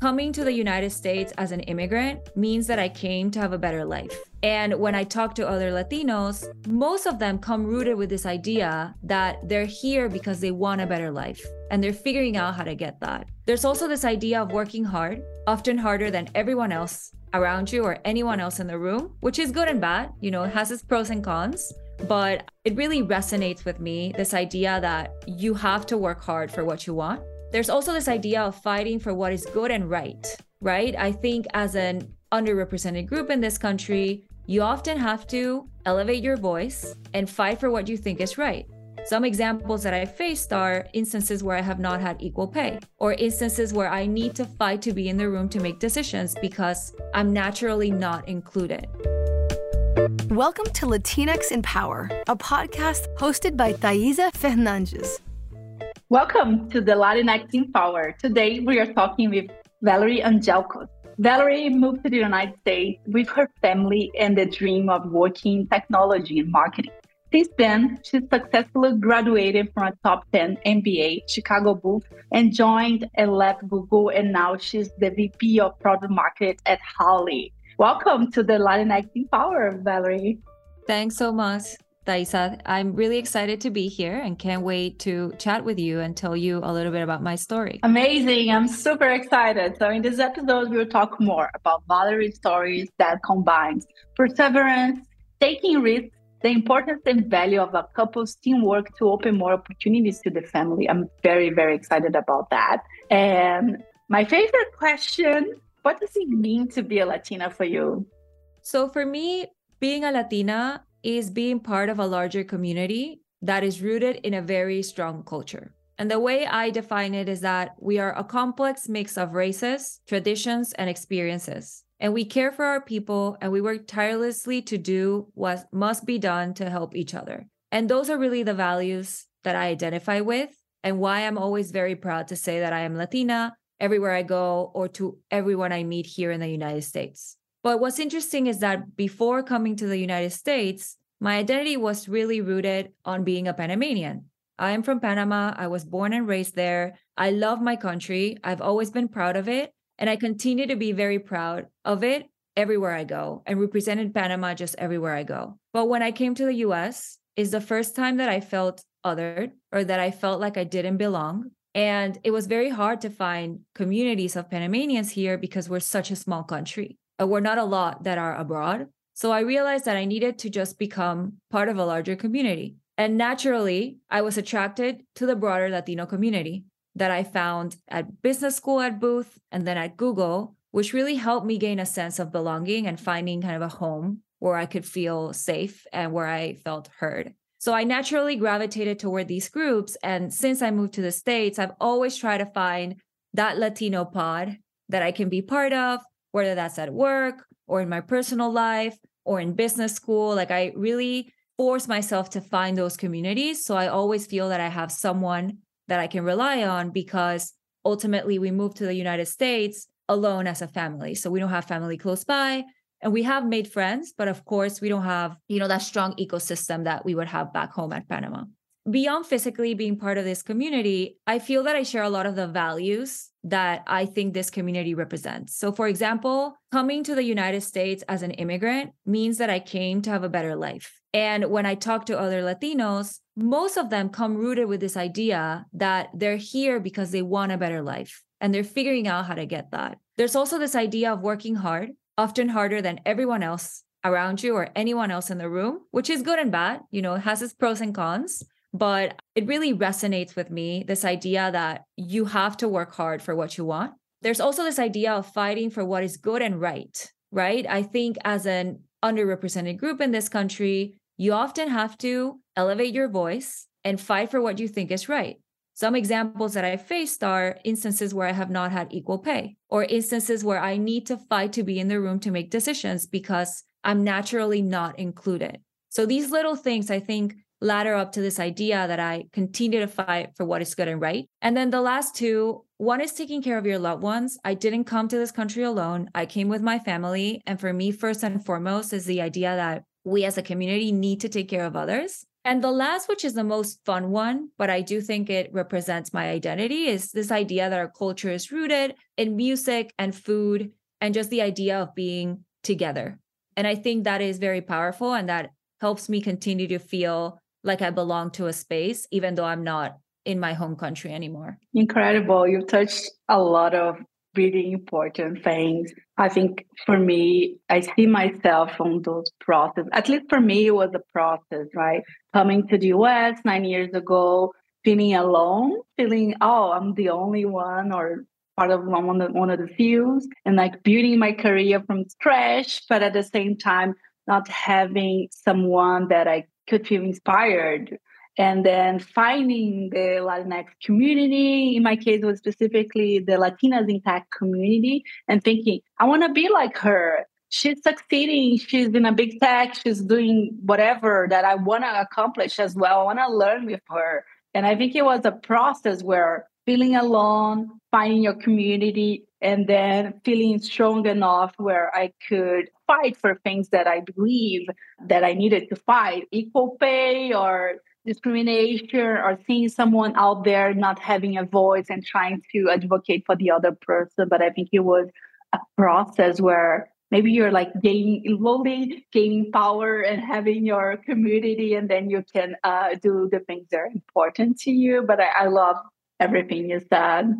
coming to the United States as an immigrant means that I came to have a better life. And when I talk to other Latinos, most of them come rooted with this idea that they're here because they want a better life and they're figuring out how to get that. There's also this idea of working hard, often harder than everyone else around you or anyone else in the room, which is good and bad. You know, it has its pros and cons. But it really resonates with me this idea that you have to work hard for what you want there's also this idea of fighting for what is good and right, right? I think as an underrepresented group in this country, you often have to elevate your voice and fight for what you think is right. Some examples that I faced are instances where I have not had equal pay, or instances where I need to fight to be in the room to make decisions because I'm naturally not included. Welcome to Latinx in Power, a podcast hosted by Thaisa Fernandes. Welcome to the Latinx in Power. Today we are talking with Valerie Angelcos. Valerie moved to the United States with her family and the dream of working in technology and marketing. Since then, she successfully graduated from a top 10 MBA, Chicago Booth, and joined and left Google. And now she's the VP of Product Market at Holly. Welcome to the Latinx in Power, Valerie. Thanks so much. Thaisa. I'm really excited to be here and can't wait to chat with you and tell you a little bit about my story. Amazing. I'm super excited. So, in this episode, we'll talk more about Valerie's stories that combines perseverance, taking risks, the importance and value of a couple's teamwork to open more opportunities to the family. I'm very, very excited about that. And my favorite question what does it mean to be a Latina for you? So, for me, being a Latina is being part of a larger community that is rooted in a very strong culture. And the way I define it is that we are a complex mix of races, traditions, and experiences. And we care for our people and we work tirelessly to do what must be done to help each other. And those are really the values that I identify with and why I'm always very proud to say that I am Latina everywhere I go or to everyone I meet here in the United States. But what's interesting is that before coming to the United States, my identity was really rooted on being a Panamanian. I am from Panama. I was born and raised there. I love my country. I've always been proud of it. And I continue to be very proud of it everywhere I go and represented Panama just everywhere I go. But when I came to the US, is the first time that I felt othered or that I felt like I didn't belong. And it was very hard to find communities of Panamanians here because we're such a small country. We're not a lot that are abroad. So I realized that I needed to just become part of a larger community. And naturally, I was attracted to the broader Latino community that I found at business school at Booth and then at Google, which really helped me gain a sense of belonging and finding kind of a home where I could feel safe and where I felt heard. So I naturally gravitated toward these groups. And since I moved to the States, I've always tried to find that Latino pod that I can be part of whether that's at work or in my personal life or in business school. Like I really force myself to find those communities. So I always feel that I have someone that I can rely on because ultimately we moved to the United States alone as a family. So we don't have family close by and we have made friends, but of course we don't have, you know, that strong ecosystem that we would have back home at Panama beyond physically being part of this community, I feel that I share a lot of the values that I think this community represents. So, for example, coming to the United States as an immigrant means that I came to have a better life. And when I talk to other Latinos, most of them come rooted with this idea that they're here because they want a better life and they're figuring out how to get that. There's also this idea of working hard, often harder than everyone else around you or anyone else in the room, which is good and bad. You know, it has its pros and cons but it really resonates with me this idea that you have to work hard for what you want. There's also this idea of fighting for what is good and right, right? I think as an underrepresented group in this country, you often have to elevate your voice and fight for what you think is right. Some examples that I faced are instances where I have not had equal pay, or instances where I need to fight to be in the room to make decisions because I'm naturally not included. So these little things I think ladder up to this idea that I continue to fight for what is good and right. And then the last two one is taking care of your loved ones. I didn't come to this country alone, I came with my family. And for me, first and foremost, is the idea that we as a community need to take care of others. And the last, which is the most fun one, but I do think it represents my identity, is this idea that our culture is rooted in music and food and just the idea of being together. And I think that is very powerful and that helps me continue to feel like I belong to a space, even though I'm not in my home country anymore. Incredible. You touched a lot of really important things. I think for me, I see myself on those process. At least for me, it was a process, right? Coming to the US nine years ago, feeling alone, feeling, oh, I'm the only one or part of one of, the, one of the few, and like building my career from scratch, but at the same time, not having someone that I could feel inspired and then finding the Latinx community. In my case, was specifically the Latinas in tech community, and thinking, I want to be like her. She's succeeding. She's in a big tech. She's doing whatever that I want to accomplish as well. I want to learn with her. And I think it was a process where feeling alone, finding your community, and then feeling strong enough where I could fight for things that I believe that I needed to fight, equal pay or discrimination or seeing someone out there not having a voice and trying to advocate for the other person. But I think it was a process where maybe you're like gaining slowly gaining power and having your community and then you can uh, do the things that are important to you. But I, I love everything you said.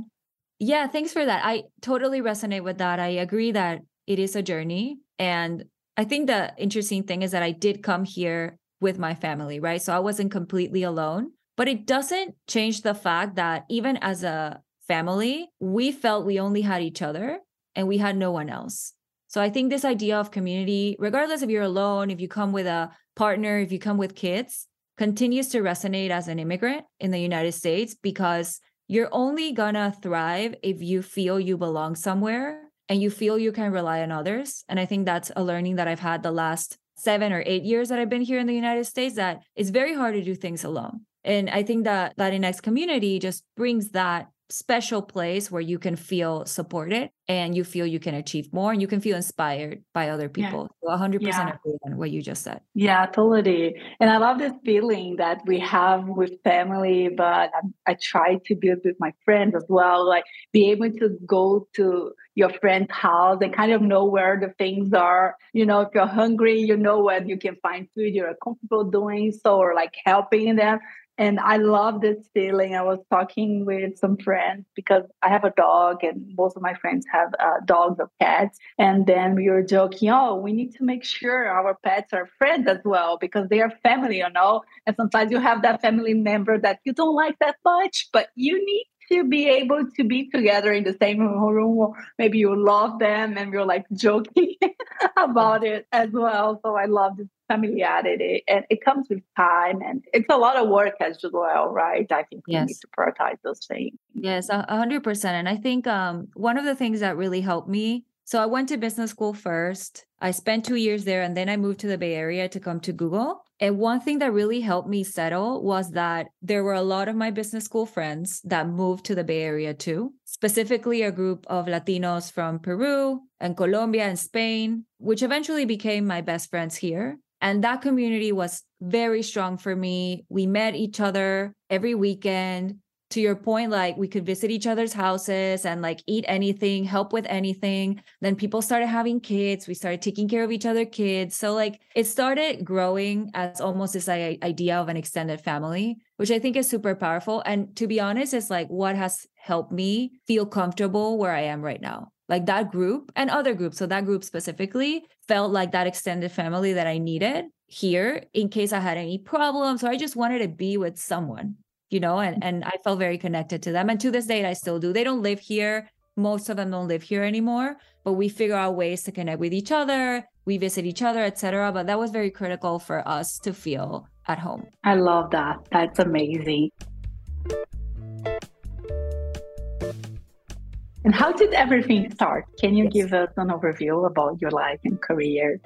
Yeah thanks for that. I totally resonate with that. I agree that it is a journey and i think the interesting thing is that i did come here with my family, right? So I wasn't completely alone. But it doesn't change the fact that even as a family, we felt we only had each other and we had no one else. So I think this idea of community, regardless if you're alone, if you come with a partner, if you come with kids, continues to resonate as an immigrant in the United States because you're only gonna thrive if you feel you belong somewhere and you feel you can rely on others. And I think that's a learning that I've had the last seven or eight years that I've been here in the United States that it's very hard to do things alone. And I think that Latinx community just brings that special place where you can feel supported and you feel you can achieve more and you can feel inspired by other people. Yeah. So 100% yeah. agree on what you just said. Yeah, totally. And I love this feeling that we have with family, but I, I try to build with my friends as well. Like be able to go to your friend's house and kind of know where the things are. You know, if you're hungry, you know where you can find food, you're comfortable doing so or like helping them. And I love this feeling. I was talking with some friends because I have a dog, and most of my friends have uh, dogs or cats. And then we were joking, oh, we need to make sure our pets are friends as well because they are family, you know. And sometimes you have that family member that you don't like that much, but you need to be able to be together in the same room or maybe you love them and you're like joking about it as well. So i love this familiarity and it comes with time and it's a lot of work as well right? I think yes. we need to prioritize those things. Yes a hundred percent and i think um, one of the things that really helped me so i went to business school first i spent two years there and then i moved to the bay area to come to google and one thing that really helped me settle was that there were a lot of my business school friends that moved to the Bay Area too, specifically a group of Latinos from Peru and Colombia and Spain, which eventually became my best friends here. And that community was very strong for me. We met each other every weekend. To your point, like we could visit each other's houses and like eat anything, help with anything. Then people started having kids. We started taking care of each other kids. So like it started growing as almost this idea of an extended family, which I think is super powerful. And to be honest, it's like what has helped me feel comfortable where I am right now like that group and other groups so that group specifically felt like that extended family that i needed here in case i had any problems or i just wanted to be with someone you know and mm-hmm. and i felt very connected to them and to this day i still do they don't live here most of them don't live here anymore but we figure out ways to connect with each other we visit each other etc but that was very critical for us to feel at home i love that that's amazing And how did everything start? Can you yes. give us an overview about your life and career?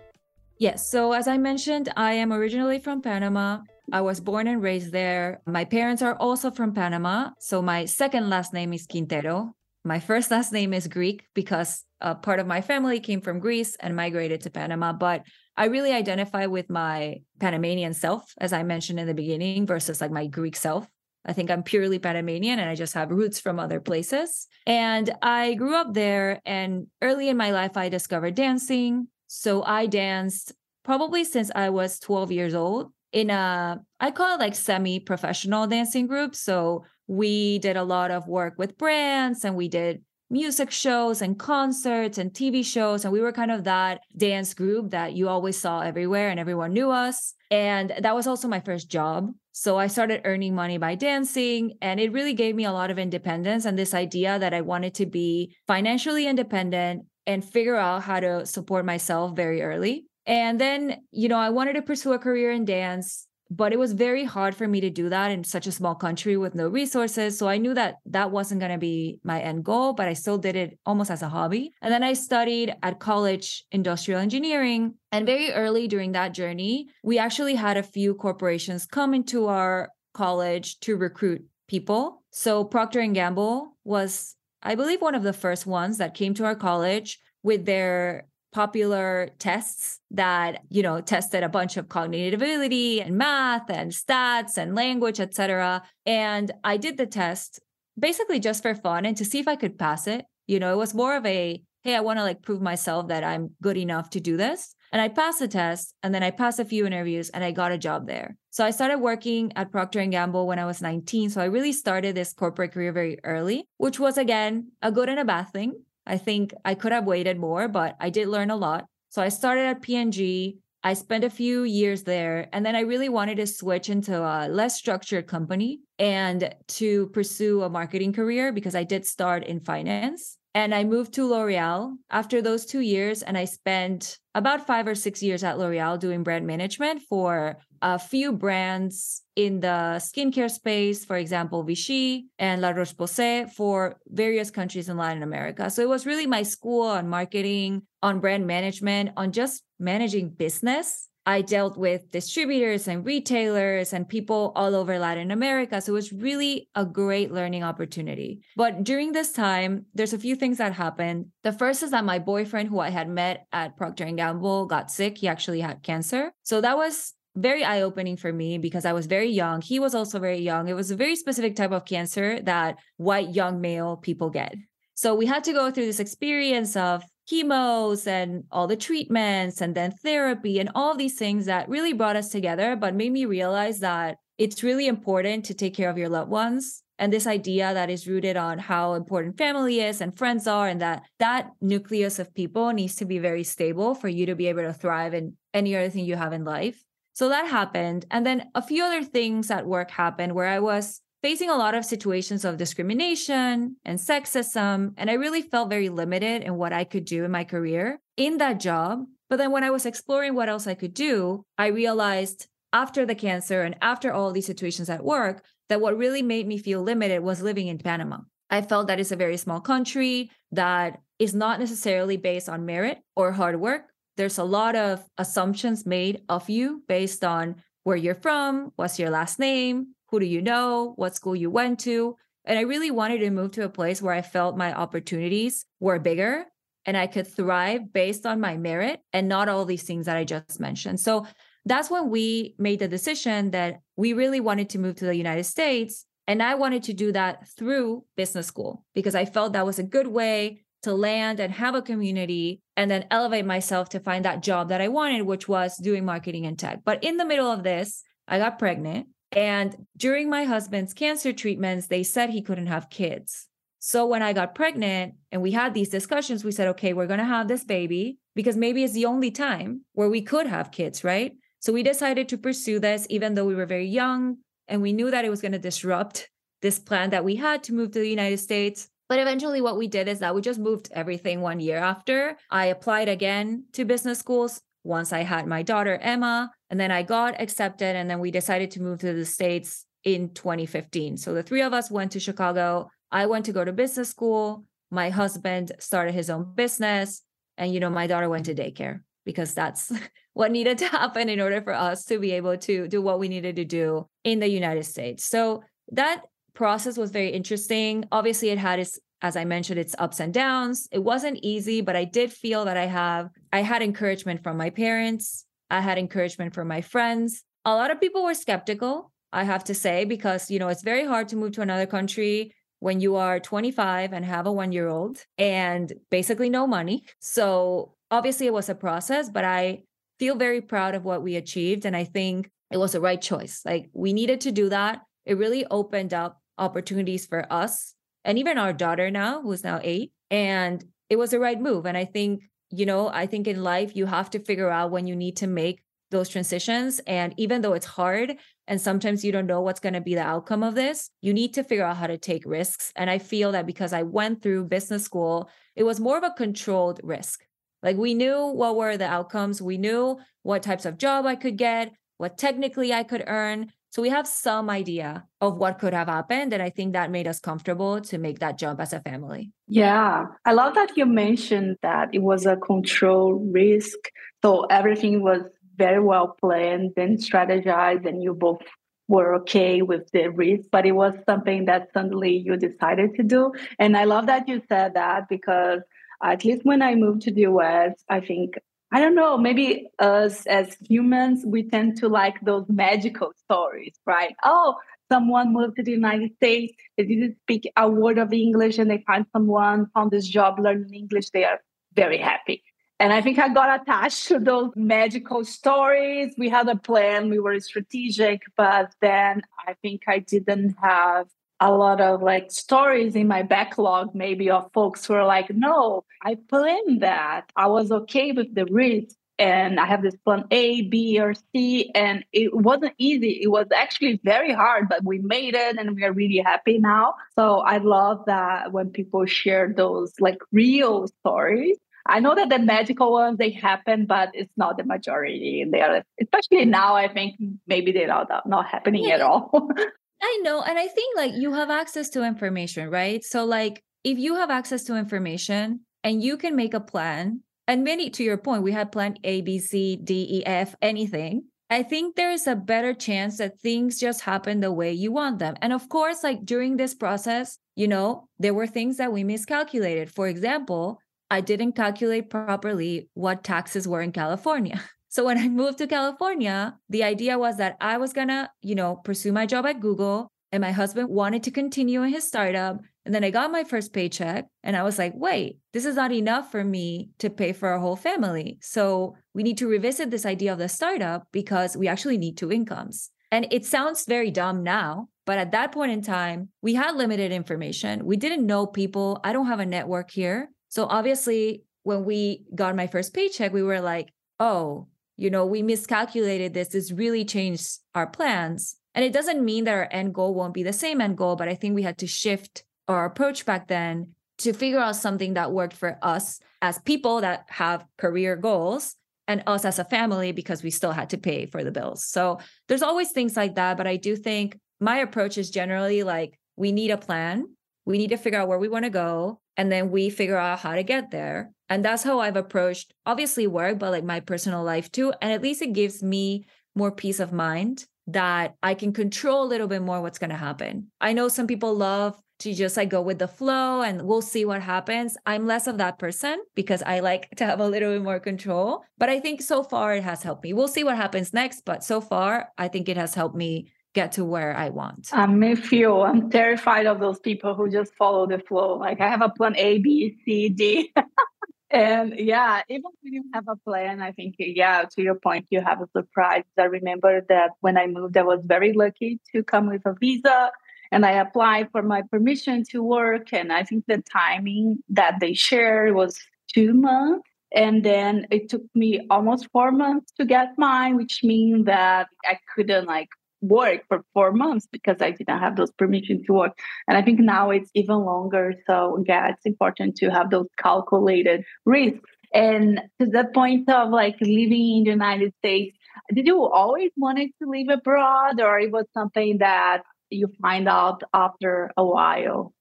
Yes. So, as I mentioned, I am originally from Panama. I was born and raised there. My parents are also from Panama. So, my second last name is Quintero. my first last name is Greek because a part of my family came from Greece and migrated to Panama. But I really identify with my Panamanian self, as I mentioned in the beginning, versus like my Greek self. I think I'm purely Panamanian and I just have roots from other places. And I grew up there. And early in my life, I discovered dancing. So I danced probably since I was 12 years old in a, I call it like semi professional dancing group. So we did a lot of work with brands and we did music shows and concerts and TV shows. And we were kind of that dance group that you always saw everywhere and everyone knew us. And that was also my first job. So I started earning money by dancing, and it really gave me a lot of independence and this idea that I wanted to be financially independent and figure out how to support myself very early. And then, you know, I wanted to pursue a career in dance but it was very hard for me to do that in such a small country with no resources. So i knew that that wasn't going to be my end goal but i still did it almost as a hobby. And then i studied at college industrial engineering. And very early during that journey we actually had a few corporations come into our college to recruit people. So procter and gamble was i believe one of the first ones that came to our college with their popular tests that you know tested a bunch of cognitive ability and math and stats and language etc and i did the test basically just for fun and to see if i could pass it. You know it was more of a hey i want to like prove myself that i'm good enough to do this. And i passed the test and then i passed a few interviews and i got a job there. So i started working at procter & gamble when i was 19 so i really started this corporate career very early which was again a good and a bad thing I think I could have waited more, but I did learn a lot. So I started at P&G. I spent a few years there, and then I really wanted to switch into a less structured company and to pursue a marketing career because I did start in finance. And I moved to L'Oreal after those two years. And I spent about five or six years at L'Oreal doing brand management for a few brands in the skincare space, for example, Vichy and La Roche Posay for various countries in Latin America. So it was really my school on marketing, on brand management, on just managing business I dealt with distributors and retailers and people all over Latin America. So it was really a great learning opportunity. But during this time, there's a few things that happened. The first is that my boyfriend, who I had met at Procter and Gamble, got sick. He actually had cancer. So that was very eye opening for me because I was very young. He was also very young. It was a very specific type of cancer that white young male people get. So we had to go through this experience of chemos and all the treatments and then therapy and all these things that really brought us together, but made me realize that it's really important to take care of your loved ones and this idea that is rooted on how important family is and friends are and that that nucleus of people needs to be very stable for you to be able to thrive in any other thing you have in life. So that happened. And then a few other things at work happened where i was facing a lot of situations of discrimination and sexism. And I really felt very limited in what I could do in my career in that job. But then when I was exploring what else I could do, I realized after the cancer and after all these situations at work that what really made me feel limited was living in Panama. I felt that it's a very small country that is not necessarily based on merit or hard work. There's a lot of assumptions made of you based on where you're from, what's your last name, who do you know, what school you went to. And I really wanted to move to a place where I felt my opportunities were bigger and I could thrive based on my merit and not all these things that I just mentioned. So that's when we made the decision that we really wanted to move to the United States. And I wanted to do that through business school because I felt that was a good way to land and have a community and then elevate myself to find that job that I wanted, which was doing marketing and tech. But in the middle of this, I got pregnant and during my husband's cancer treatments, they said he couldn't have kids. So when I got pregnant and we had these discussions, we said, okay, we're going to have this baby because maybe it's the only time where we could have kids, right? So we decided to pursue this, even though we were very young and we knew that it was going to disrupt this plan that we had to move to the United States. But eventually, what we did is that we just moved everything one year after. I applied again to business schools once I had my daughter, Emma. And then I got accepted, and then we decided to move to the States in 2015. So the three of us went to Chicago. I went to go to business school. My husband started his own business. And, you know, my daughter went to daycare because that's what needed to happen in order for us to be able to do what we needed to do in the United States. So that process was very interesting. Obviously, it had its as I mentioned, it's ups and downs. It wasn't easy, but I did feel that I have, I had encouragement from my parents. I had encouragement from my friends. A lot of people were skeptical, I have to say, because, you know, it's very hard to move to another country when you are 25 and have a one year old and basically no money. So obviously it was a process, but I feel very proud of what we achieved. And I think it was the right choice. Like we needed to do that. It really opened up opportunities for us and even our daughter now, who's now eight. And it was the right move. And I think, you know, I think in life, you have to figure out when you need to make those transitions. And even though it's hard and sometimes you don't know what's going to be the outcome of this, you need to figure out how to take risks. And I feel that because I went through business school, it was more of a controlled risk. Like we knew what were the outcomes, we knew what types of job I could get, what technically I could earn. So we have some idea of what could have happened. And I think that made us comfortable to make that jump as a family. Yeah. I love that you mentioned that it was a control risk. So everything was very well planned and strategized, and you both were okay with the risk, but it was something that suddenly you decided to do. And I love that you said that because at least when I moved to the US, I think I don't know, maybe us as humans, we tend to like those magical stories, right? Oh, someone moved to the United States, they didn't speak a word of English, and they find someone, found this job learning English, they are very happy. And I think I got attached to those magical stories. We had a plan, we were strategic, but then I think I didn't have a lot of like stories in my backlog, maybe of folks who are like, no, I planned that. I was okay with the risk. And I have this plan A, B, or C. And it wasn't easy. It was actually very hard, but we made it and we are really happy now. So I love that when people share those like real stories I know that the magical ones they happen, but it's not the majority. They are, especially now. I think maybe they're not not happening yeah. at all. I know. And I think like you have access to information, right? So, like, if you have access to information and you can make a plan, and many, to your point, we had plan A, B, C, D, E, F, anything. I think there is a better chance that things just happen the way you want them. And of course, like during this process, you know, there were things that we miscalculated. For example, I didn't calculate properly what taxes were in California. So when I moved to California, the idea was that I was going to, you know, pursue my job at Google and my husband wanted to continue in his startup. And then I got my first paycheck and I was like, wait, this is not enough for me to pay for our whole family. So we need to revisit this idea of the startup because we actually need two incomes. And it sounds very dumb now, but at that point in time, we had limited information. We didn't know people. I don't have a network here. So obviously, when we got my first paycheck, we were like, oh, you know, we miscalculated this. This really changed our plans. And it doesn't mean that our end goal won't be the same end goal, but I think we had to shift our approach back then to figure out something that worked for us as people that have career goals and us as a family because we still had to pay for the bills. So there's always things like that. But I do think my approach is generally like we need a plan, we need to figure out where we want to go, and then we figure out how to get there. And that's how I've approached obviously work, but like my personal life too. And at least it gives me more peace of mind that I can control a little bit more what's going to happen. I know some people love to just like go with the flow and we'll see what happens. I'm less of that person because I like to have a little bit more control. But I think so far it has helped me. We'll see what happens next. But so far, I think it has helped me get to where I want. I'm with. I'm terrified of those people who just follow the flow. Like I have a plan A, B, C, D. and yeah, even when you have a plan, I think, yeah, to your point, you have a surprise. I remember that when I moved, I was very lucky to come with a visa and I applied for my permission to work. And I think the timing that they shared was two months. And then it took me almost four months to get mine, which means that I couldn't like work for four months because I didn't have those permission to work. And I think now it's even longer. So yeah, it's important to have those calculated risks. And to the point of like living in the United States, did you always wanted to live abroad or it was something that you find out after a while?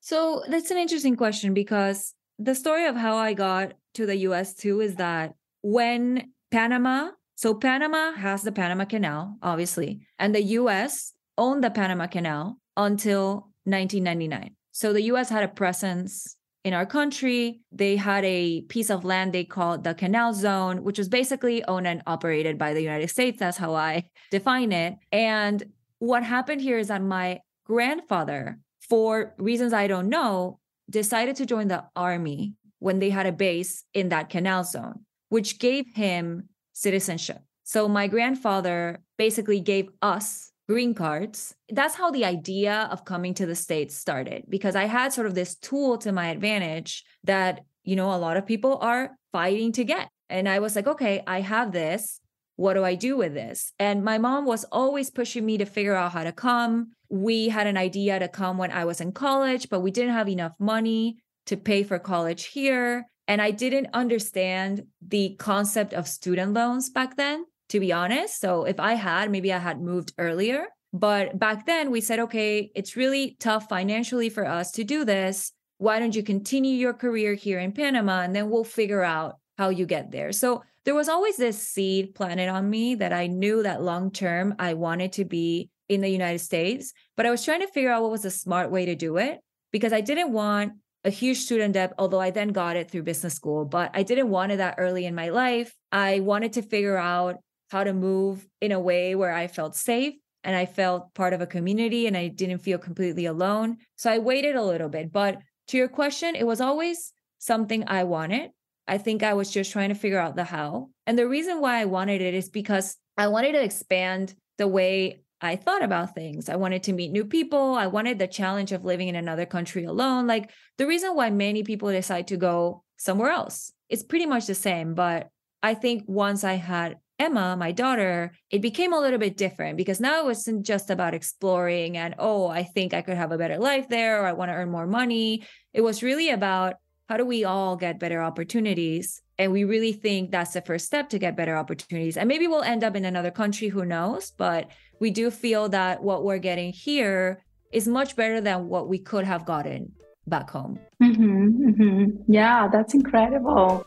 So that's an interesting question because the story of how I got to the US too is that when Panama so Panama has the Panama Canal, obviously, and the US owned the Panama Canal until 1999. So the US had a presence in our country. They had a piece of land they called the Canal Zone, which was basically owned and operated by the United States. That's how I define it. And what happened here is that my grandfather, for reasons I don't know, decided to join the army when they had a base in that canal zone, which gave him citizenship. So my grandfather basically gave us green cards. That's how the idea of coming to the States started because I had sort of this tool to my advantage that, you know, a lot of people are fighting to get. And I was like, okay, I have this. What do I do with this? And my mom was always pushing me to figure out how to come. We had an idea to come when I was in college, but we didn't have enough money to pay for college here. And I didn't understand the concept of student loans back then to be honest. So if I had, maybe I had moved earlier. But back then we said, okay, it's really tough financially for us to do this. Why don't you continue your career here in Panama and then we'll figure out how you get there? So there was always this seed planted on me that I knew that long term I wanted to be in the United States, but I was trying to figure out what was a smart way to do it because I didn't want a huge student debt, although I then got it through business school, but I didn't want it that early in my life. I wanted to figure out how to move in a way where I felt safe and I felt part of a community and I didn't feel completely alone. So I waited a little bit. But to your question, it was always something I wanted. I think I was just trying to figure out the how. And the reason why I wanted it is because I wanted to expand the way I thought about things. I wanted to meet new people. I wanted the challenge of living in another country alone. Like the reason why many people decide to go somewhere else, it's pretty much the same. But I think once I had Emma, my daughter, it became a little bit different because now it wasn't just about exploring and, oh, I think I could have a better life there or I want to earn more money. It was really about how do we all get better opportunities? And we really think that's the first step to get better opportunities. And maybe we'll end up in another country, who knows? But we do feel that what we're getting here is much better than what we could have gotten back home. Mm-hmm, mm-hmm. Yeah, that's incredible.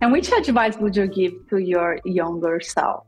And which advice would you give to your younger self?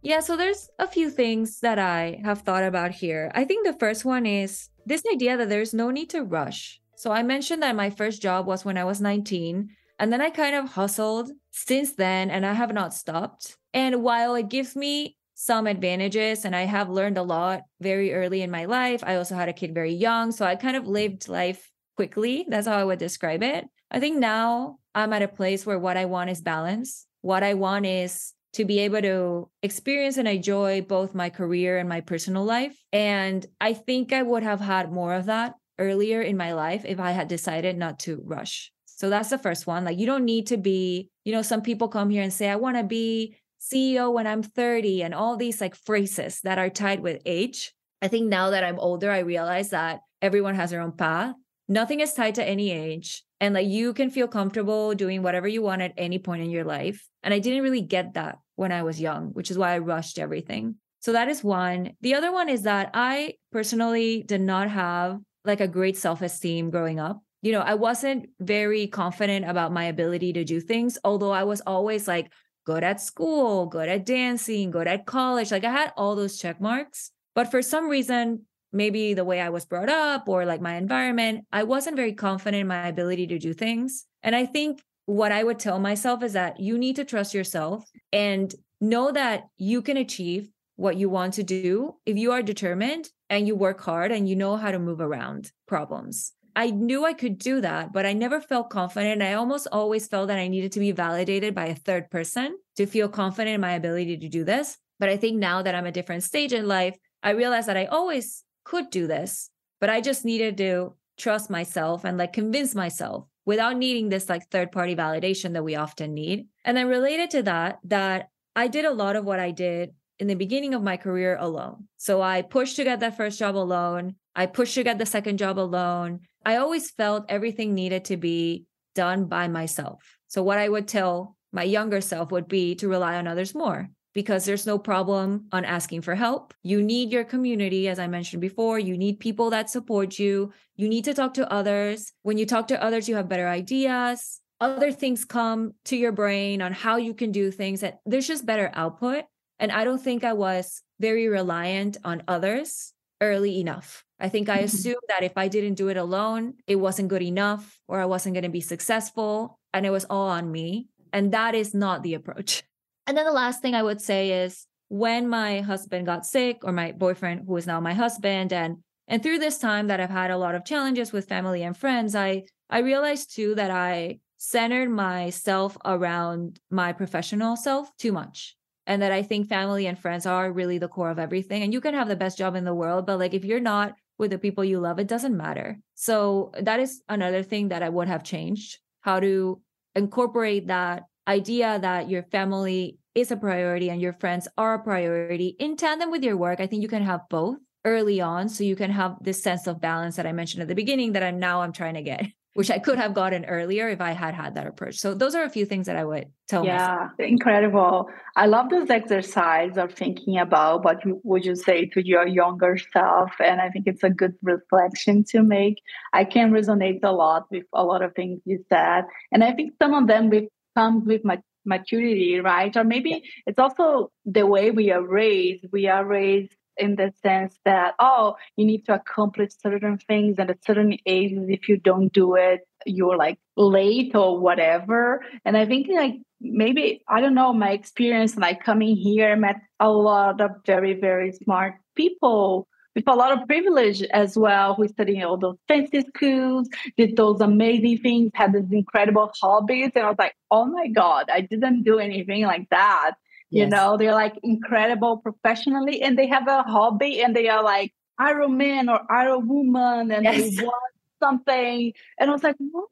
Yeah, so there's a few things that I have thought about here. I think the first one is this idea that there's no need to rush. So I mentioned that my first job was when I was 19, and then I kind of hustled since then, and I have not stopped. And while it gives me some advantages, and I have learned a lot very early in my life, I also had a kid very young. So I kind of lived life quickly. That's how I would describe it. I think now I'm at a place where what I want is balance. What I want is to be able to experience and enjoy both my career and my personal life. And I think I would have had more of that earlier in my life if I had decided not to rush. So that's the first one. Like, you don't need to be, you know, some people come here and say, I want to be CEO when I'm 30, and all these like phrases that are tied with age. I think now that I'm older, I realize that everyone has their own path. Nothing is tied to any age and like you can feel comfortable doing whatever you want at any point in your life. And I didn't really get that when I was young, which is why I rushed everything. So that is one. The other one is that I personally did not have like a great self esteem growing up. You know, I wasn't very confident about my ability to do things, although I was always like good at school, good at dancing, good at college. Like I had all those check marks. But for some reason, maybe the way I was brought up or like my environment, I wasn't very confident in my ability to do things. And I think what I would tell myself is that you need to trust yourself and know that you can achieve what you want to do if you are determined and you work hard and you know how to move around problems. I knew I could do that, but I never felt confident. I almost always felt that I needed to be validated by a third person to feel confident in my ability to do this. But I think now that I'm a different stage in life, I realize that I always could do this, but I just needed to trust myself and like convince myself without needing this like third party validation that we often need. And then related to that, that I did a lot of what I did in the beginning of my career alone. So I pushed to get that first job alone. I pushed to get the second job alone. I always felt everything needed to be done by myself. So what I would tell my younger self would be to rely on others more because there's no problem on asking for help. You need your community, as I mentioned before. You need people that support you. You need to talk to others. When you talk to others, you have better ideas. Other things come to your brain on how you can do things that there's just better output. And I don't think I was very reliant on others early enough. I think I mm-hmm. assumed that if I didn't do it alone, it wasn't good enough or I wasn't going to be successful and it was all on me. And that is not the approach. And then the last thing I would say is when my husband got sick or my boyfriend who is now my husband and and through this time that I've had a lot of challenges with family and friends, I I realized too that I centered myself around my professional self too much and that I think family and friends are really the core of everything. And you can have the best job in the world, but like if you're not with the people you love, it doesn't matter. So that is another thing that I would have changed how to incorporate that idea that your family is a priority and your friends are a priority in tandem with your work. I think you can have both early on so you can have this sense of balance that I mentioned at the beginning that I'm now I'm trying to get which I could have gotten earlier if I had had that approach. So those are a few things that I would tell yeah, myself. incredible. I love this exercise of thinking about what you, would you say to your younger self, and I think it's a good reflection to make. I can resonate a lot with a lot of things you said, and I think some of them with comes with my maturity, right? Or maybe it's also the way we are raised. We are raised in the sense that oh you need to accomplish certain things at a certain age if you don't do it you're like late or whatever. And i think like maybe i don't know my experience like coming here met a lot of very very smart people with a lot of privilege as well who studied all those fancy schools did those amazing things had these incredible hobbies and i was like oh my god i didn't do anything like that Yes. You know, they're like incredible professionally and they have a hobby and they are like Iron Man or Iron Woman and yes. they want something. And I was like, what?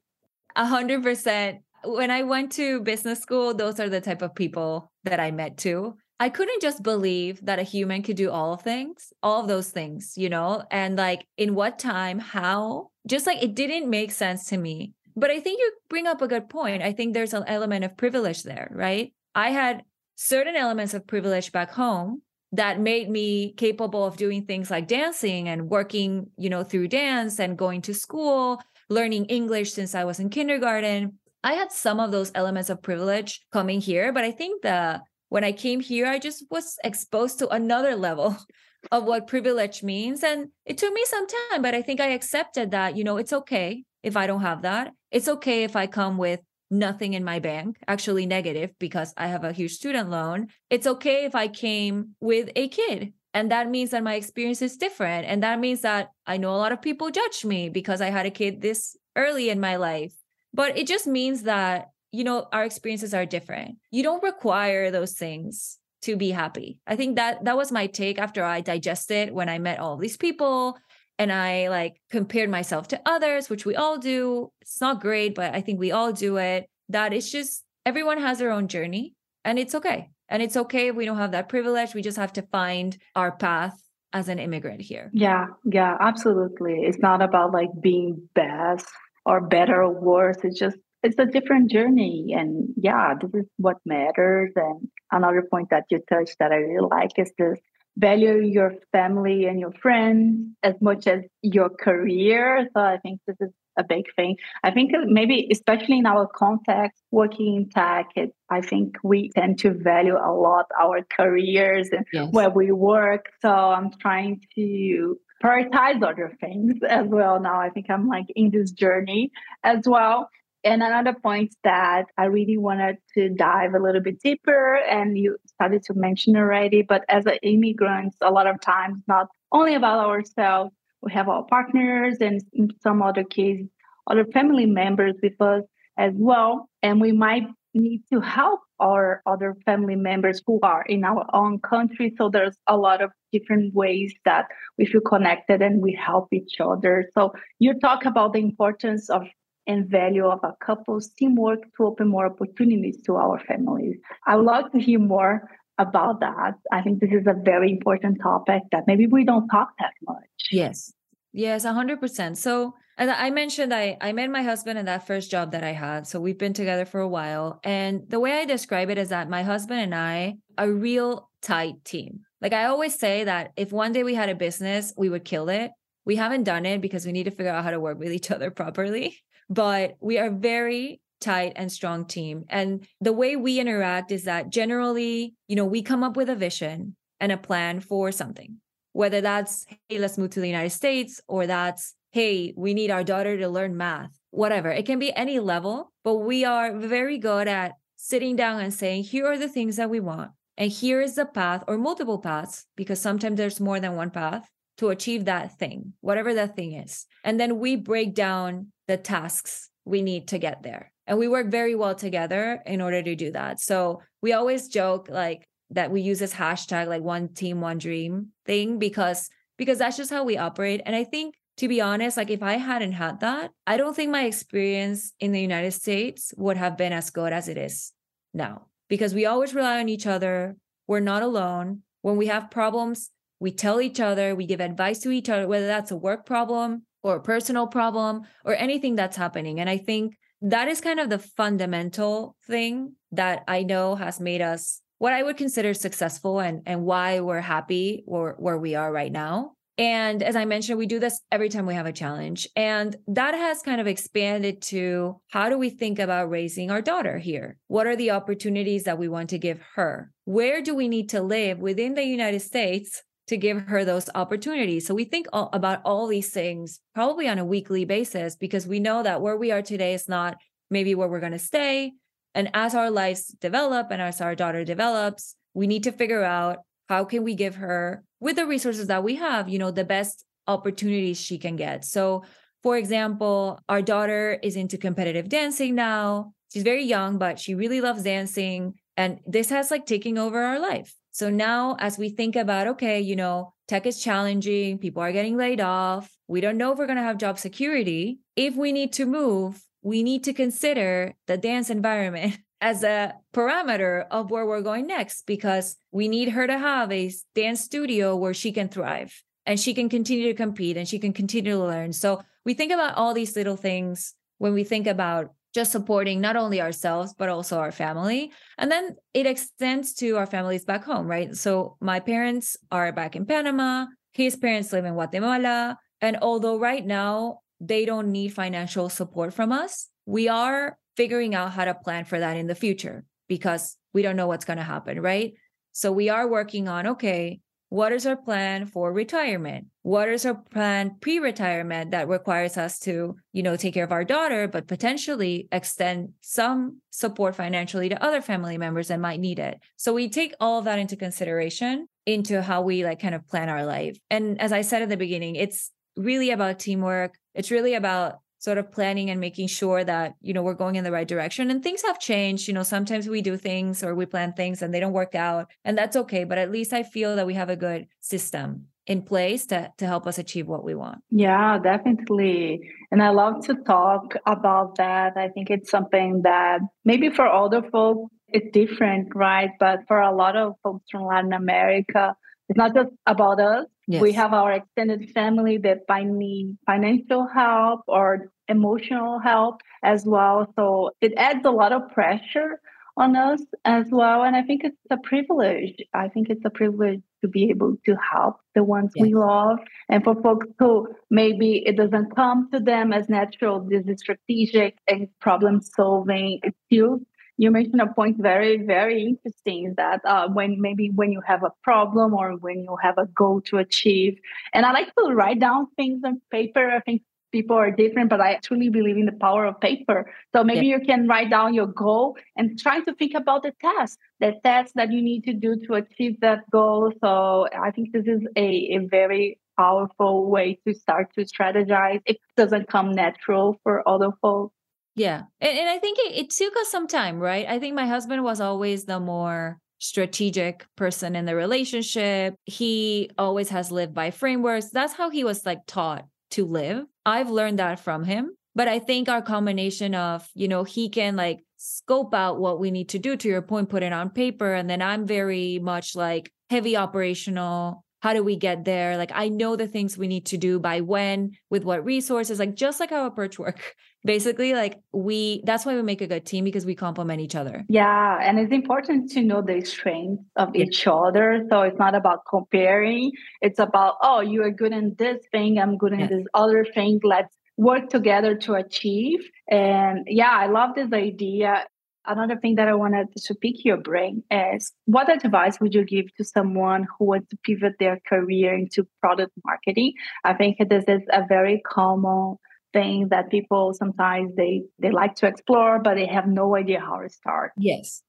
A hundred percent. When I went to business school, those are the type of people that I met too. I couldn't just believe that a human could do all of things, all of those things, you know, and like in what time, how, just like it didn't make sense to me. But I think you bring up a good point. I think there's an element of privilege there, right? I had certain elements of privilege back home that made me capable of doing things like dancing and working, you know, through dance and going to school, learning English since I was in kindergarten. I had some of those elements of privilege coming here, but I think the when I came here, I just was exposed to another level of what privilege means. And it took me some time, but I think I accepted that, you know, it's okay if I don't have that. It's okay if I come with nothing in my bank, actually negative because I have a huge student loan. It's okay if I came with a kid. And that means that my experience is different. And that means that I know a lot of people judge me because I had a kid this early in my life. But it just means that, you know, our experiences are different. You don't require those things to be happy. I think that that was my take after I digested when I met all these people and I like compared myself to others, which we all do. It's not great, but I think we all do it. That it's just everyone has their own journey and it's okay. And it's okay if we don't have that privilege. We just have to find our path as an immigrant here. Yeah, yeah, absolutely. It's not about like being best or better or worse. It's just it's a different journey and yeah this is what matters and another point that you touched that i really like is this value your family and your friends as much as your career. So I think this is a big thing. I think maybe, especially in our context, working in tech, it, I think we tend to value a lot our careers and yes. where we work. So I'm trying to prioritize other things as well now. I think I'm like in this journey as well. And another point that I really wanted to dive a little bit deeper, and you started to mention already, but as an immigrants, a lot of times not only about ourselves, we have our partners and some other cases, other family members with us as well. And we might need to help our other family members who are in our own country. So there's a lot of different ways that we feel connected and we help each other. So you talk about the importance of and value of a couple's teamwork to open more opportunities to our families. I would love to hear more about that. I think this is a very important topic that maybe we don't talk that much. Yes. Yes, 100%. So, as I mentioned, I, I met my husband in that first job that I had. So, we've been together for a while. And the way I describe it is that my husband and I are a real tight team. Like, I always say that if one day we had a business, we would kill it. We haven't done it because we need to figure out how to work with each other properly but we are very tight and strong team. And the way we interact is that generally, you know, we come up with a vision and a plan for something, whether that's, hey, let's move to the United States, or that's, hey, we need our daughter to learn math, whatever. It can be any level, but we are very good at sitting down and saying, here are the things that we want. And here is the path or multiple paths, because sometimes there's more than one path to achieve that thing, whatever that thing is. And then we break down the tasks we need to get there. And we work very well together in order to do that. So we always joke like that we use this hashtag like one team, one dream thing because because that's just how we operate. And I think to be honest, like if I hadn't had that, I don't think my experience in the United States would have been as good as it is now because we always rely on each other. We're not alone. When we have problems, we tell each other, we give advice to each other, whether that's a work problem or a personal problem or anything that's happening. And I think that is kind of the fundamental thing that I know has made us what I would consider successful and, and why we're happy where, where we are right now. And as I mentioned, we do this every time we have a challenge. And that has kind of expanded to how do we think about raising our daughter here? What are the opportunities that we want to give her? Where do we need to live within the United States to give her those opportunities. So we think all, about all these things probably on a weekly basis because we know that where we are today is not maybe where we're going to stay. And as our lives develop and as our daughter develops, we need to figure out how can we give her with the resources that we have, you know, the best opportunities she can get. So for example, our daughter is into competitive dancing now. She's very young, but she really loves dancing. And this has like taken over our life. So now, as we think about, okay, you know, tech is challenging, people are getting laid off, we don't know if we're going to have job security. If we need to move, we need to consider the dance environment as a parameter of where we're going next because we need her to have a dance studio where she can thrive and she can continue to compete and she can continue to learn. So we think about all these little things when we think about just supporting not only ourselves but also our family. And then it extends to our families back home right? So my parents are back in panama his parents live in guatemala and although right now they don't need financial support from us we are figuring out how to plan for that in the future because we don't know what's going to happen right? So we are working on okay what is our plan for retirement? What is our plan pre-retirement that requires us to you know take care of our daughter but potentially extend some support financially to other family members that might need it? So we take all of that into consideration into how we like kind of plan our life. And as i said at the beginning it's really about teamwork. It's really about sort of planning and making sure that you know we're going in the right direction and things have changed you know sometimes we do things or we plan things and they don't work out and that's okay but at least i feel that we have a good system in place to, to help us achieve what we want. Yeah definitely and i love to talk about that i think it's something that maybe for older folks it's different right but for a lot of folks from latin america it's not just about us Yes. We have our extended family that might need financial help or emotional help as well. So it adds a lot of pressure on us as well. And I think it's a privilege. I think it's a privilege to be able to help the ones yes. we love. And for folks who maybe it doesn't come to them as natural, this is strategic and problem solving skills you mentioned a point very very interesting that uh, when maybe when you have a problem or when you have a goal to achieve. And i like to write down things on paper. I think people are different but i truly believe in the power of paper. So maybe yeah. you can write down your goal and try to think about the task the task that you need to do to achieve that goal. So i think this is a, a very powerful way to start to strategize. It doesn't come natural for other folks yeah. And, and I think it, it took us some time, right? I think my husband was always the more strategic person in the relationship. He always has lived by frameworks. That's how he was like taught to live. I've learned that from him. But I think our combination of, you know, he can like scope out what we need to do to your point, put it on paper. And then I'm very much like heavy operational. How do we get there? Like, I know the things we need to do by when, with what resources, like just like how approach work basically like we that's why we make a good team because we complement each other yeah and it's important to know the strengths of yeah. each other so it's not about comparing it's about oh you are good in this thing i'm good in this other thing let's work together to achieve. And yeah, I love this idea. Another thing that I wanted to pick your brain is what advice would you give to someone who wants to pivot their career into product marketing? I think this is a very common thing that people sometimes they they like to explore but they have no idea how to start. Yes.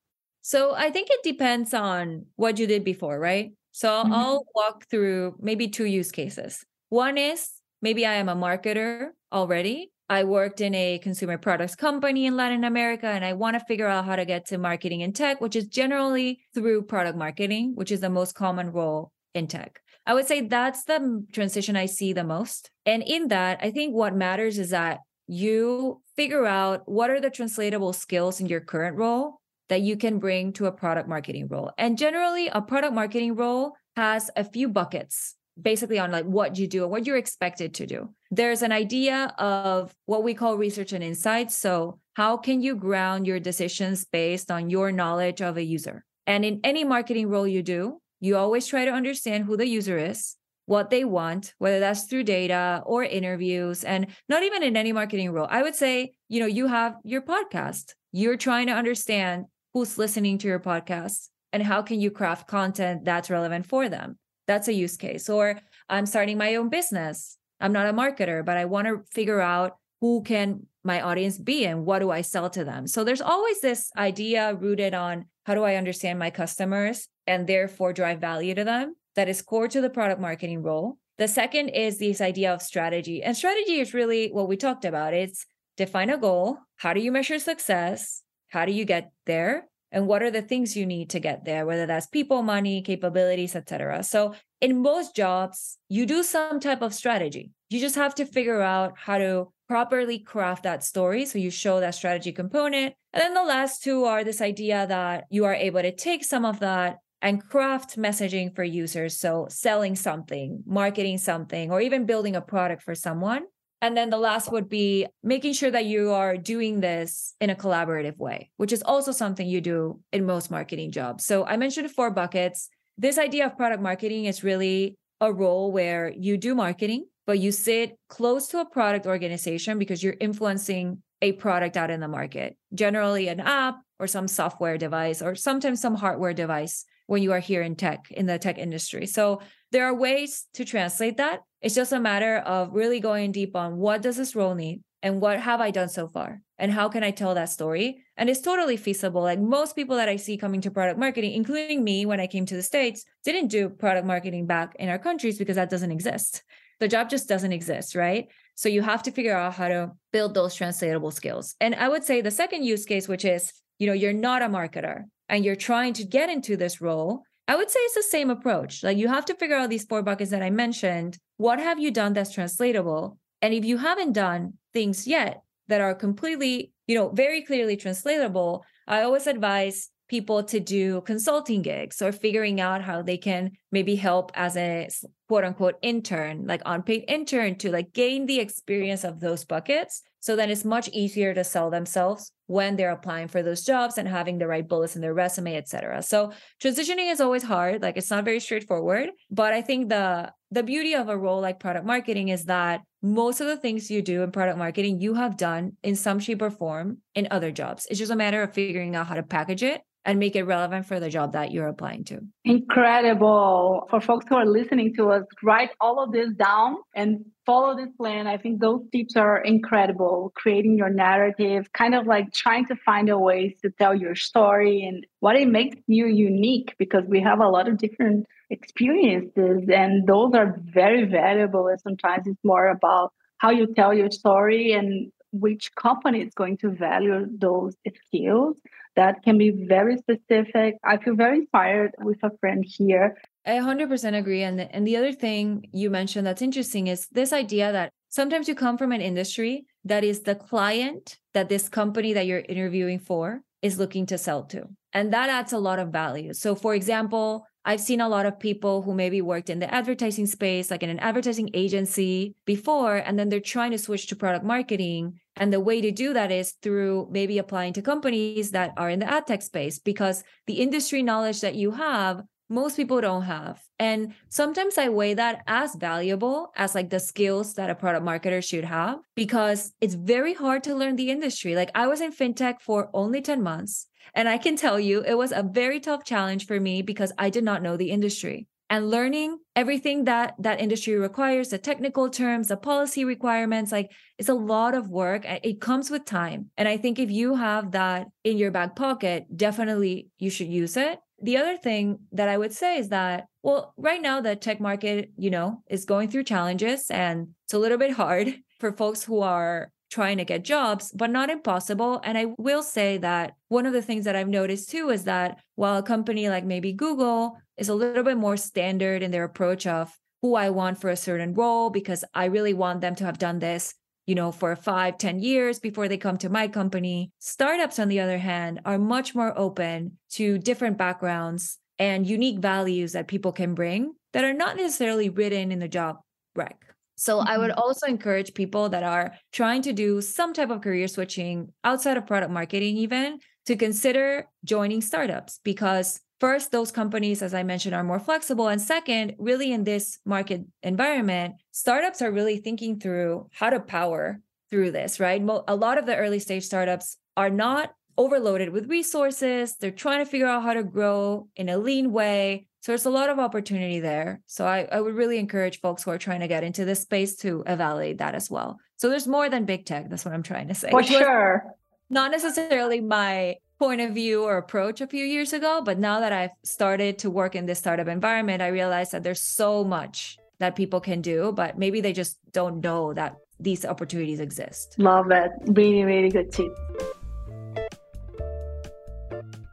So I think it depends on what you did before, right? So mm-hmm. I'll walk through maybe two use cases. One is maybe I am a marketer already I worked in a consumer products company in Latin America and I want to figure out how to get to marketing and tech, which is generally through product marketing, which is the most common role in tech. I would say that's the transition I see the most. And in that, I think what matters is that you figure out what are the translatable skills in your current role that you can bring to a product marketing role. And generally, a product marketing role has a few buckets basically on like what you do and what you're expected to do. There's an idea of what we call research and insights. So, how can you ground your decisions based on your knowledge of a user? And in any marketing role you do, you always try to understand who the user is, what they want, whether that's through data or interviews, and not even in any marketing role. I would say, you know, you have your podcast. You're trying to understand who's listening to your podcast and how can you craft content that's relevant for them that's a use case. Or I'm starting my own business. I'm not a marketer, but I want to figure out who can my audience be and what do I sell to them. So there's always this idea rooted on how do I understand my customers and therefore drive value to them that is core to the product marketing role. The second is this idea of strategy. And strategy is really what we talked about. It's define a goal. How do you measure success? How do you get there? And what are the things you need to get there whether that's people money capabilities etc so in most jobs you do some type of strategy. You just have to figure out how to properly craft that story. So you show that strategy component and then the last two are this idea that you are able to take some of that and craft messaging for users. So selling something marketing something or even building a product for someone and then the last would be making sure that you are doing this in a collaborative way, which is also something you do in most marketing jobs. So I mentioned four buckets. This idea of product marketing is really a role where you do marketing, but you sit close to a product organization because you're influencing a product out in the market, generally an app or some software device or sometimes some hardware device when you are here in tech, in the tech industry. So there are ways to translate that. It's just a matter of really going deep on what does this role need and what have I done so far and how can I tell that story? And it's totally feasible. Like most people that I see coming to product marketing, including me when I came to the States, didn't do product marketing back in our countries because that doesn't exist. The job just doesn't exist, right? So you have to figure out how to build those translatable skills. And I would say the second use case, which is, you know, you're not a marketer and you're trying to get into this role I would say it's the same approach. Like you have to figure out these four buckets that I mentioned. What have you done that's translatable? And if you haven't done things yet that are completely, you know, very clearly translatable, I always advise people to do consulting gigs or figuring out how they can maybe help as a quote unquote intern, like unpaid intern to like gain the experience of those buckets. So then it's much easier to sell themselves when they're applying for those jobs and having the right bullets in their resume, et cetera. So transitioning is always hard. Like it's not very straightforward. But I think the the beauty of a role like product marketing is that most of the things you do in product marketing, you have done in some shape or form in other jobs. It's just a matter of figuring out how to package it and make it relevant for the job that you're applying to. Incredible. For folks who are listening to us, write all of this down and follow this plan. I think those tips are incredible. Creating your narrative, kind of like trying to find a way to tell your story and what it makes you unique because we have a lot of different experiences and those are very valuable. And sometimes it's more about how you tell your story and which company is going to value those skills that can be very specific. I feel very inspired with a friend here. I 100% agree. And, and the other thing you mentioned that's interesting is this idea that sometimes you come from an industry that is the client that this company that you're interviewing for is looking to sell to. And that adds a lot of value. So, for example, I've seen a lot of people who maybe worked in the advertising space, like in an advertising agency before, and then they're trying to switch to product marketing. And the way to do that is through maybe applying to companies that are in the ad tech space, because the industry knowledge that you have most people don't have. And sometimes I weigh that as valuable as like the skills that a product marketer should have because it's very hard to learn the industry. Like I was in fintech for only 10 months. And I can tell you it was a very tough challenge for me because I did not know the industry and learning everything that that industry requires the technical terms the policy requirements like it's a lot of work it comes with time and i think if you have that in your back pocket definitely you should use it the other thing that i would say is that well right now the tech market you know is going through challenges and it's a little bit hard for folks who are trying to get jobs, but not impossible. And I will say that one of the things that I've noticed too is that while a company like maybe Google is a little bit more standard in their approach of who I want for a certain role, because I really want them to have done this, you know, for five, ten years before they come to my company. Startups, on the other hand, are much more open to different backgrounds and unique values that people can bring that are not necessarily written in the job rec. So mm-hmm. I would mm-hmm. also encourage people that are trying to do some type of career switching outside of product marketing, even to consider joining startups because first, those companies, as I mentioned, are more flexible. And second, really in this market environment, startups are really thinking through how to power through this, right? A lot of the early stage startups are not overloaded with resources. They're trying to figure out how to grow in a lean way. So there's a lot of opportunity there. So I, I would really encourage folks who are trying to get into this space to evaluate that as well. So there's more than big tech. That's what I'm trying to say. For sure. Not necessarily my point of view or approach a few years ago, but now that I've started to work in this startup environment, I realize that there's so much that people can do, but maybe they just don't know that these opportunities exist. Love it. Really, really good tip.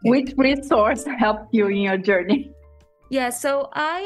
Which resource helped you in your journey? Yeah, so I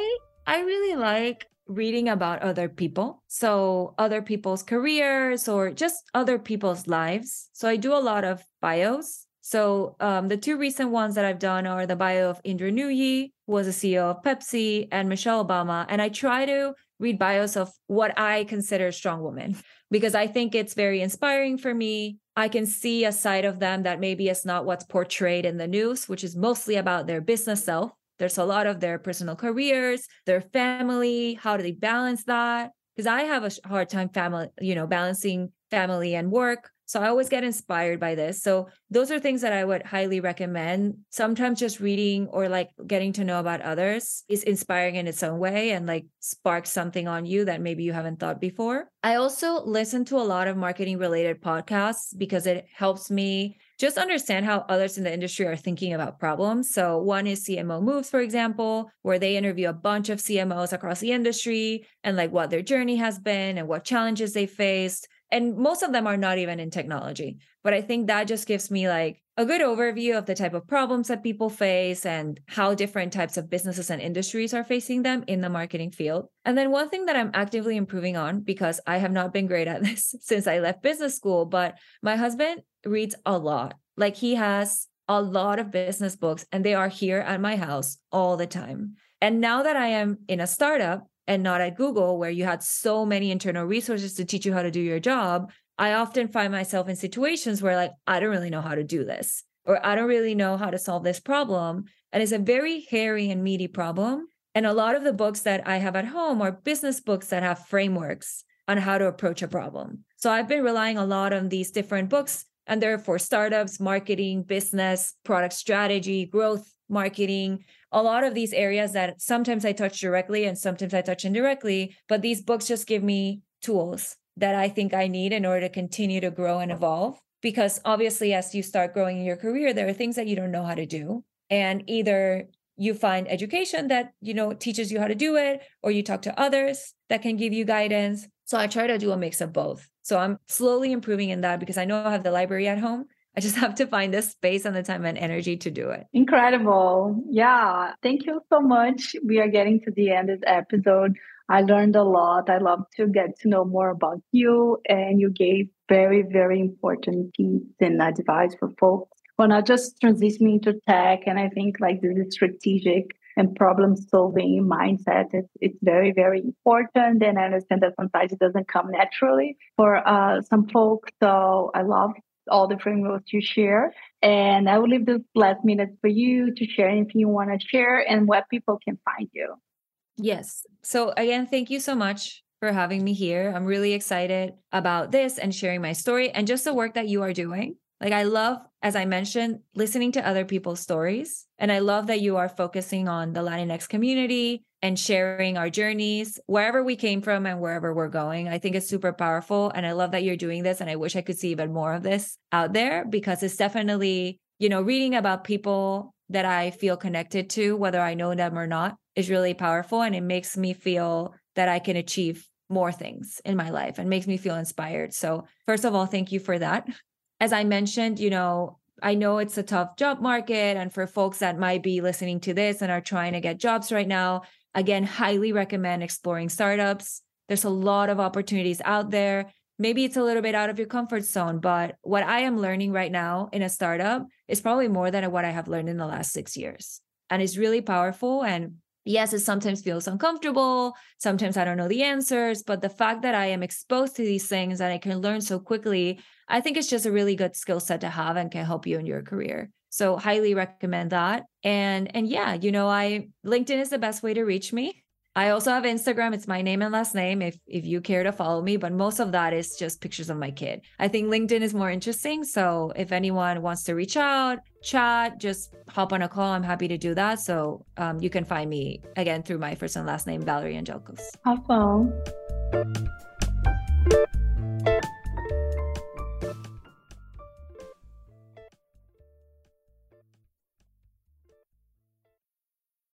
I really like reading about other people. So other people's careers or just other people's lives. So I do a lot of bios. So um, the two recent ones that I've done are the bio of Indra Nooyi, who was a CEO of Pepsi, and Michelle Obama. And I try to read bios of what I consider strong women because I think it's very inspiring for me. I can see a side of them that maybe is not what's portrayed in the news, which is mostly about their business self. There's a lot of their personal careers, their family, how do they balance that? Because I have a hard time family, you know, balancing family and work. So I always get inspired by this. So those are things that I would highly recommend. Sometimes just reading or like getting to know about others is inspiring in its own way and like sparks something on you that maybe you haven't thought before. I also listen to a lot of marketing related podcasts because it helps me just understand how others in the industry are thinking about problems. So, one is CMO Moves, for example, where they interview a bunch of CMOs across the industry and like what their journey has been and what challenges they faced. And most of them are not even in technology. But I think that just gives me like a good overview of the type of problems that people face and how different types of businesses and industries are facing them in the marketing field. And then one thing that I'm actively improving on because I have not been great at this since I left business school, but my husband reads a lot. Like he has a lot of business books and they are here at my house all the time. And now that I am in a startup and not at Google, where you had so many internal resources to teach you how to do your job, I often find myself in situations where, like, I don't really know how to do this, or I don't really know how to solve this problem. And it's a very hairy and meaty problem. And a lot of the books that I have at home are business books that have frameworks on how to approach a problem. So I've been relying a lot on these different books and they're for startups, marketing, business, product strategy, growth marketing, a lot of these areas that sometimes I touch directly and sometimes I touch indirectly. But these books just give me tools that I think I need in order to continue to grow and evolve. Because obviously, as you start growing in your career, there are things that you don't know how to do. And either you find education that you know teaches you how to do it or you talk to others that can give you guidance so i try to do a mix of both. So i'm slowly improving in that because i know i have the library at home. I just have to find the space and the time and energy to do it. Incredible. Yeah. Thank you so much. We are getting to the end of the episode. I learned a lot. I love to get to know more about you and you gave very very important tips and advice for folks well, not just transitioning to tech. And I think like this is strategic and problem solving mindset it's, it's very very important and i understand that sometimes it doesn't come naturally for uh, some folks so i love all the frameworks you share. And I will leave the last minutes for you to share anything you want to share and where people can find you. Yes. So, again, thank you so much for having me here. I'm really excited about this and sharing my story and just the work that you are doing. Like, I love, as I mentioned, listening to other people's stories. And I love that you are focusing on the Latinx community and sharing our journeys wherever we came from and wherever we're going. I think it's super powerful. And I love that you're doing this. And I wish I could see even more of this out there because it's definitely, you know, reading about people that I feel connected to, whether I know them or not, is really powerful. And it makes me feel that I can achieve more things in my life and makes me feel inspired. So, first of all, thank you for that. As I mentioned, you know, I know it's a tough job market. And for folks that might be listening to this and are trying to get jobs right now, Again, highly recommend exploring startups. There's a lot of opportunities out there. Maybe it's a little bit out of your comfort zone, but what I am learning right now in a startup is probably more than what I have learned in the last six years. And it's really powerful. And yes, it sometimes feels uncomfortable. Sometimes I don't know the answers, but the fact that I am exposed to these things and I can learn so quickly, I think it's just a really good skill set to have and can help you in your career. So highly recommend that. And and yeah, you know, I LinkedIn is the best way to reach me. I also have Instagram. It's my name and last name if if you care to follow me, but most of that is just pictures of my kid. I think LinkedIn is more interesting, so if anyone wants to reach out, chat, just hop on a call. I'm happy to do that. So um, you can find me again through my first and last name, Valerie Angelcos. Awesome.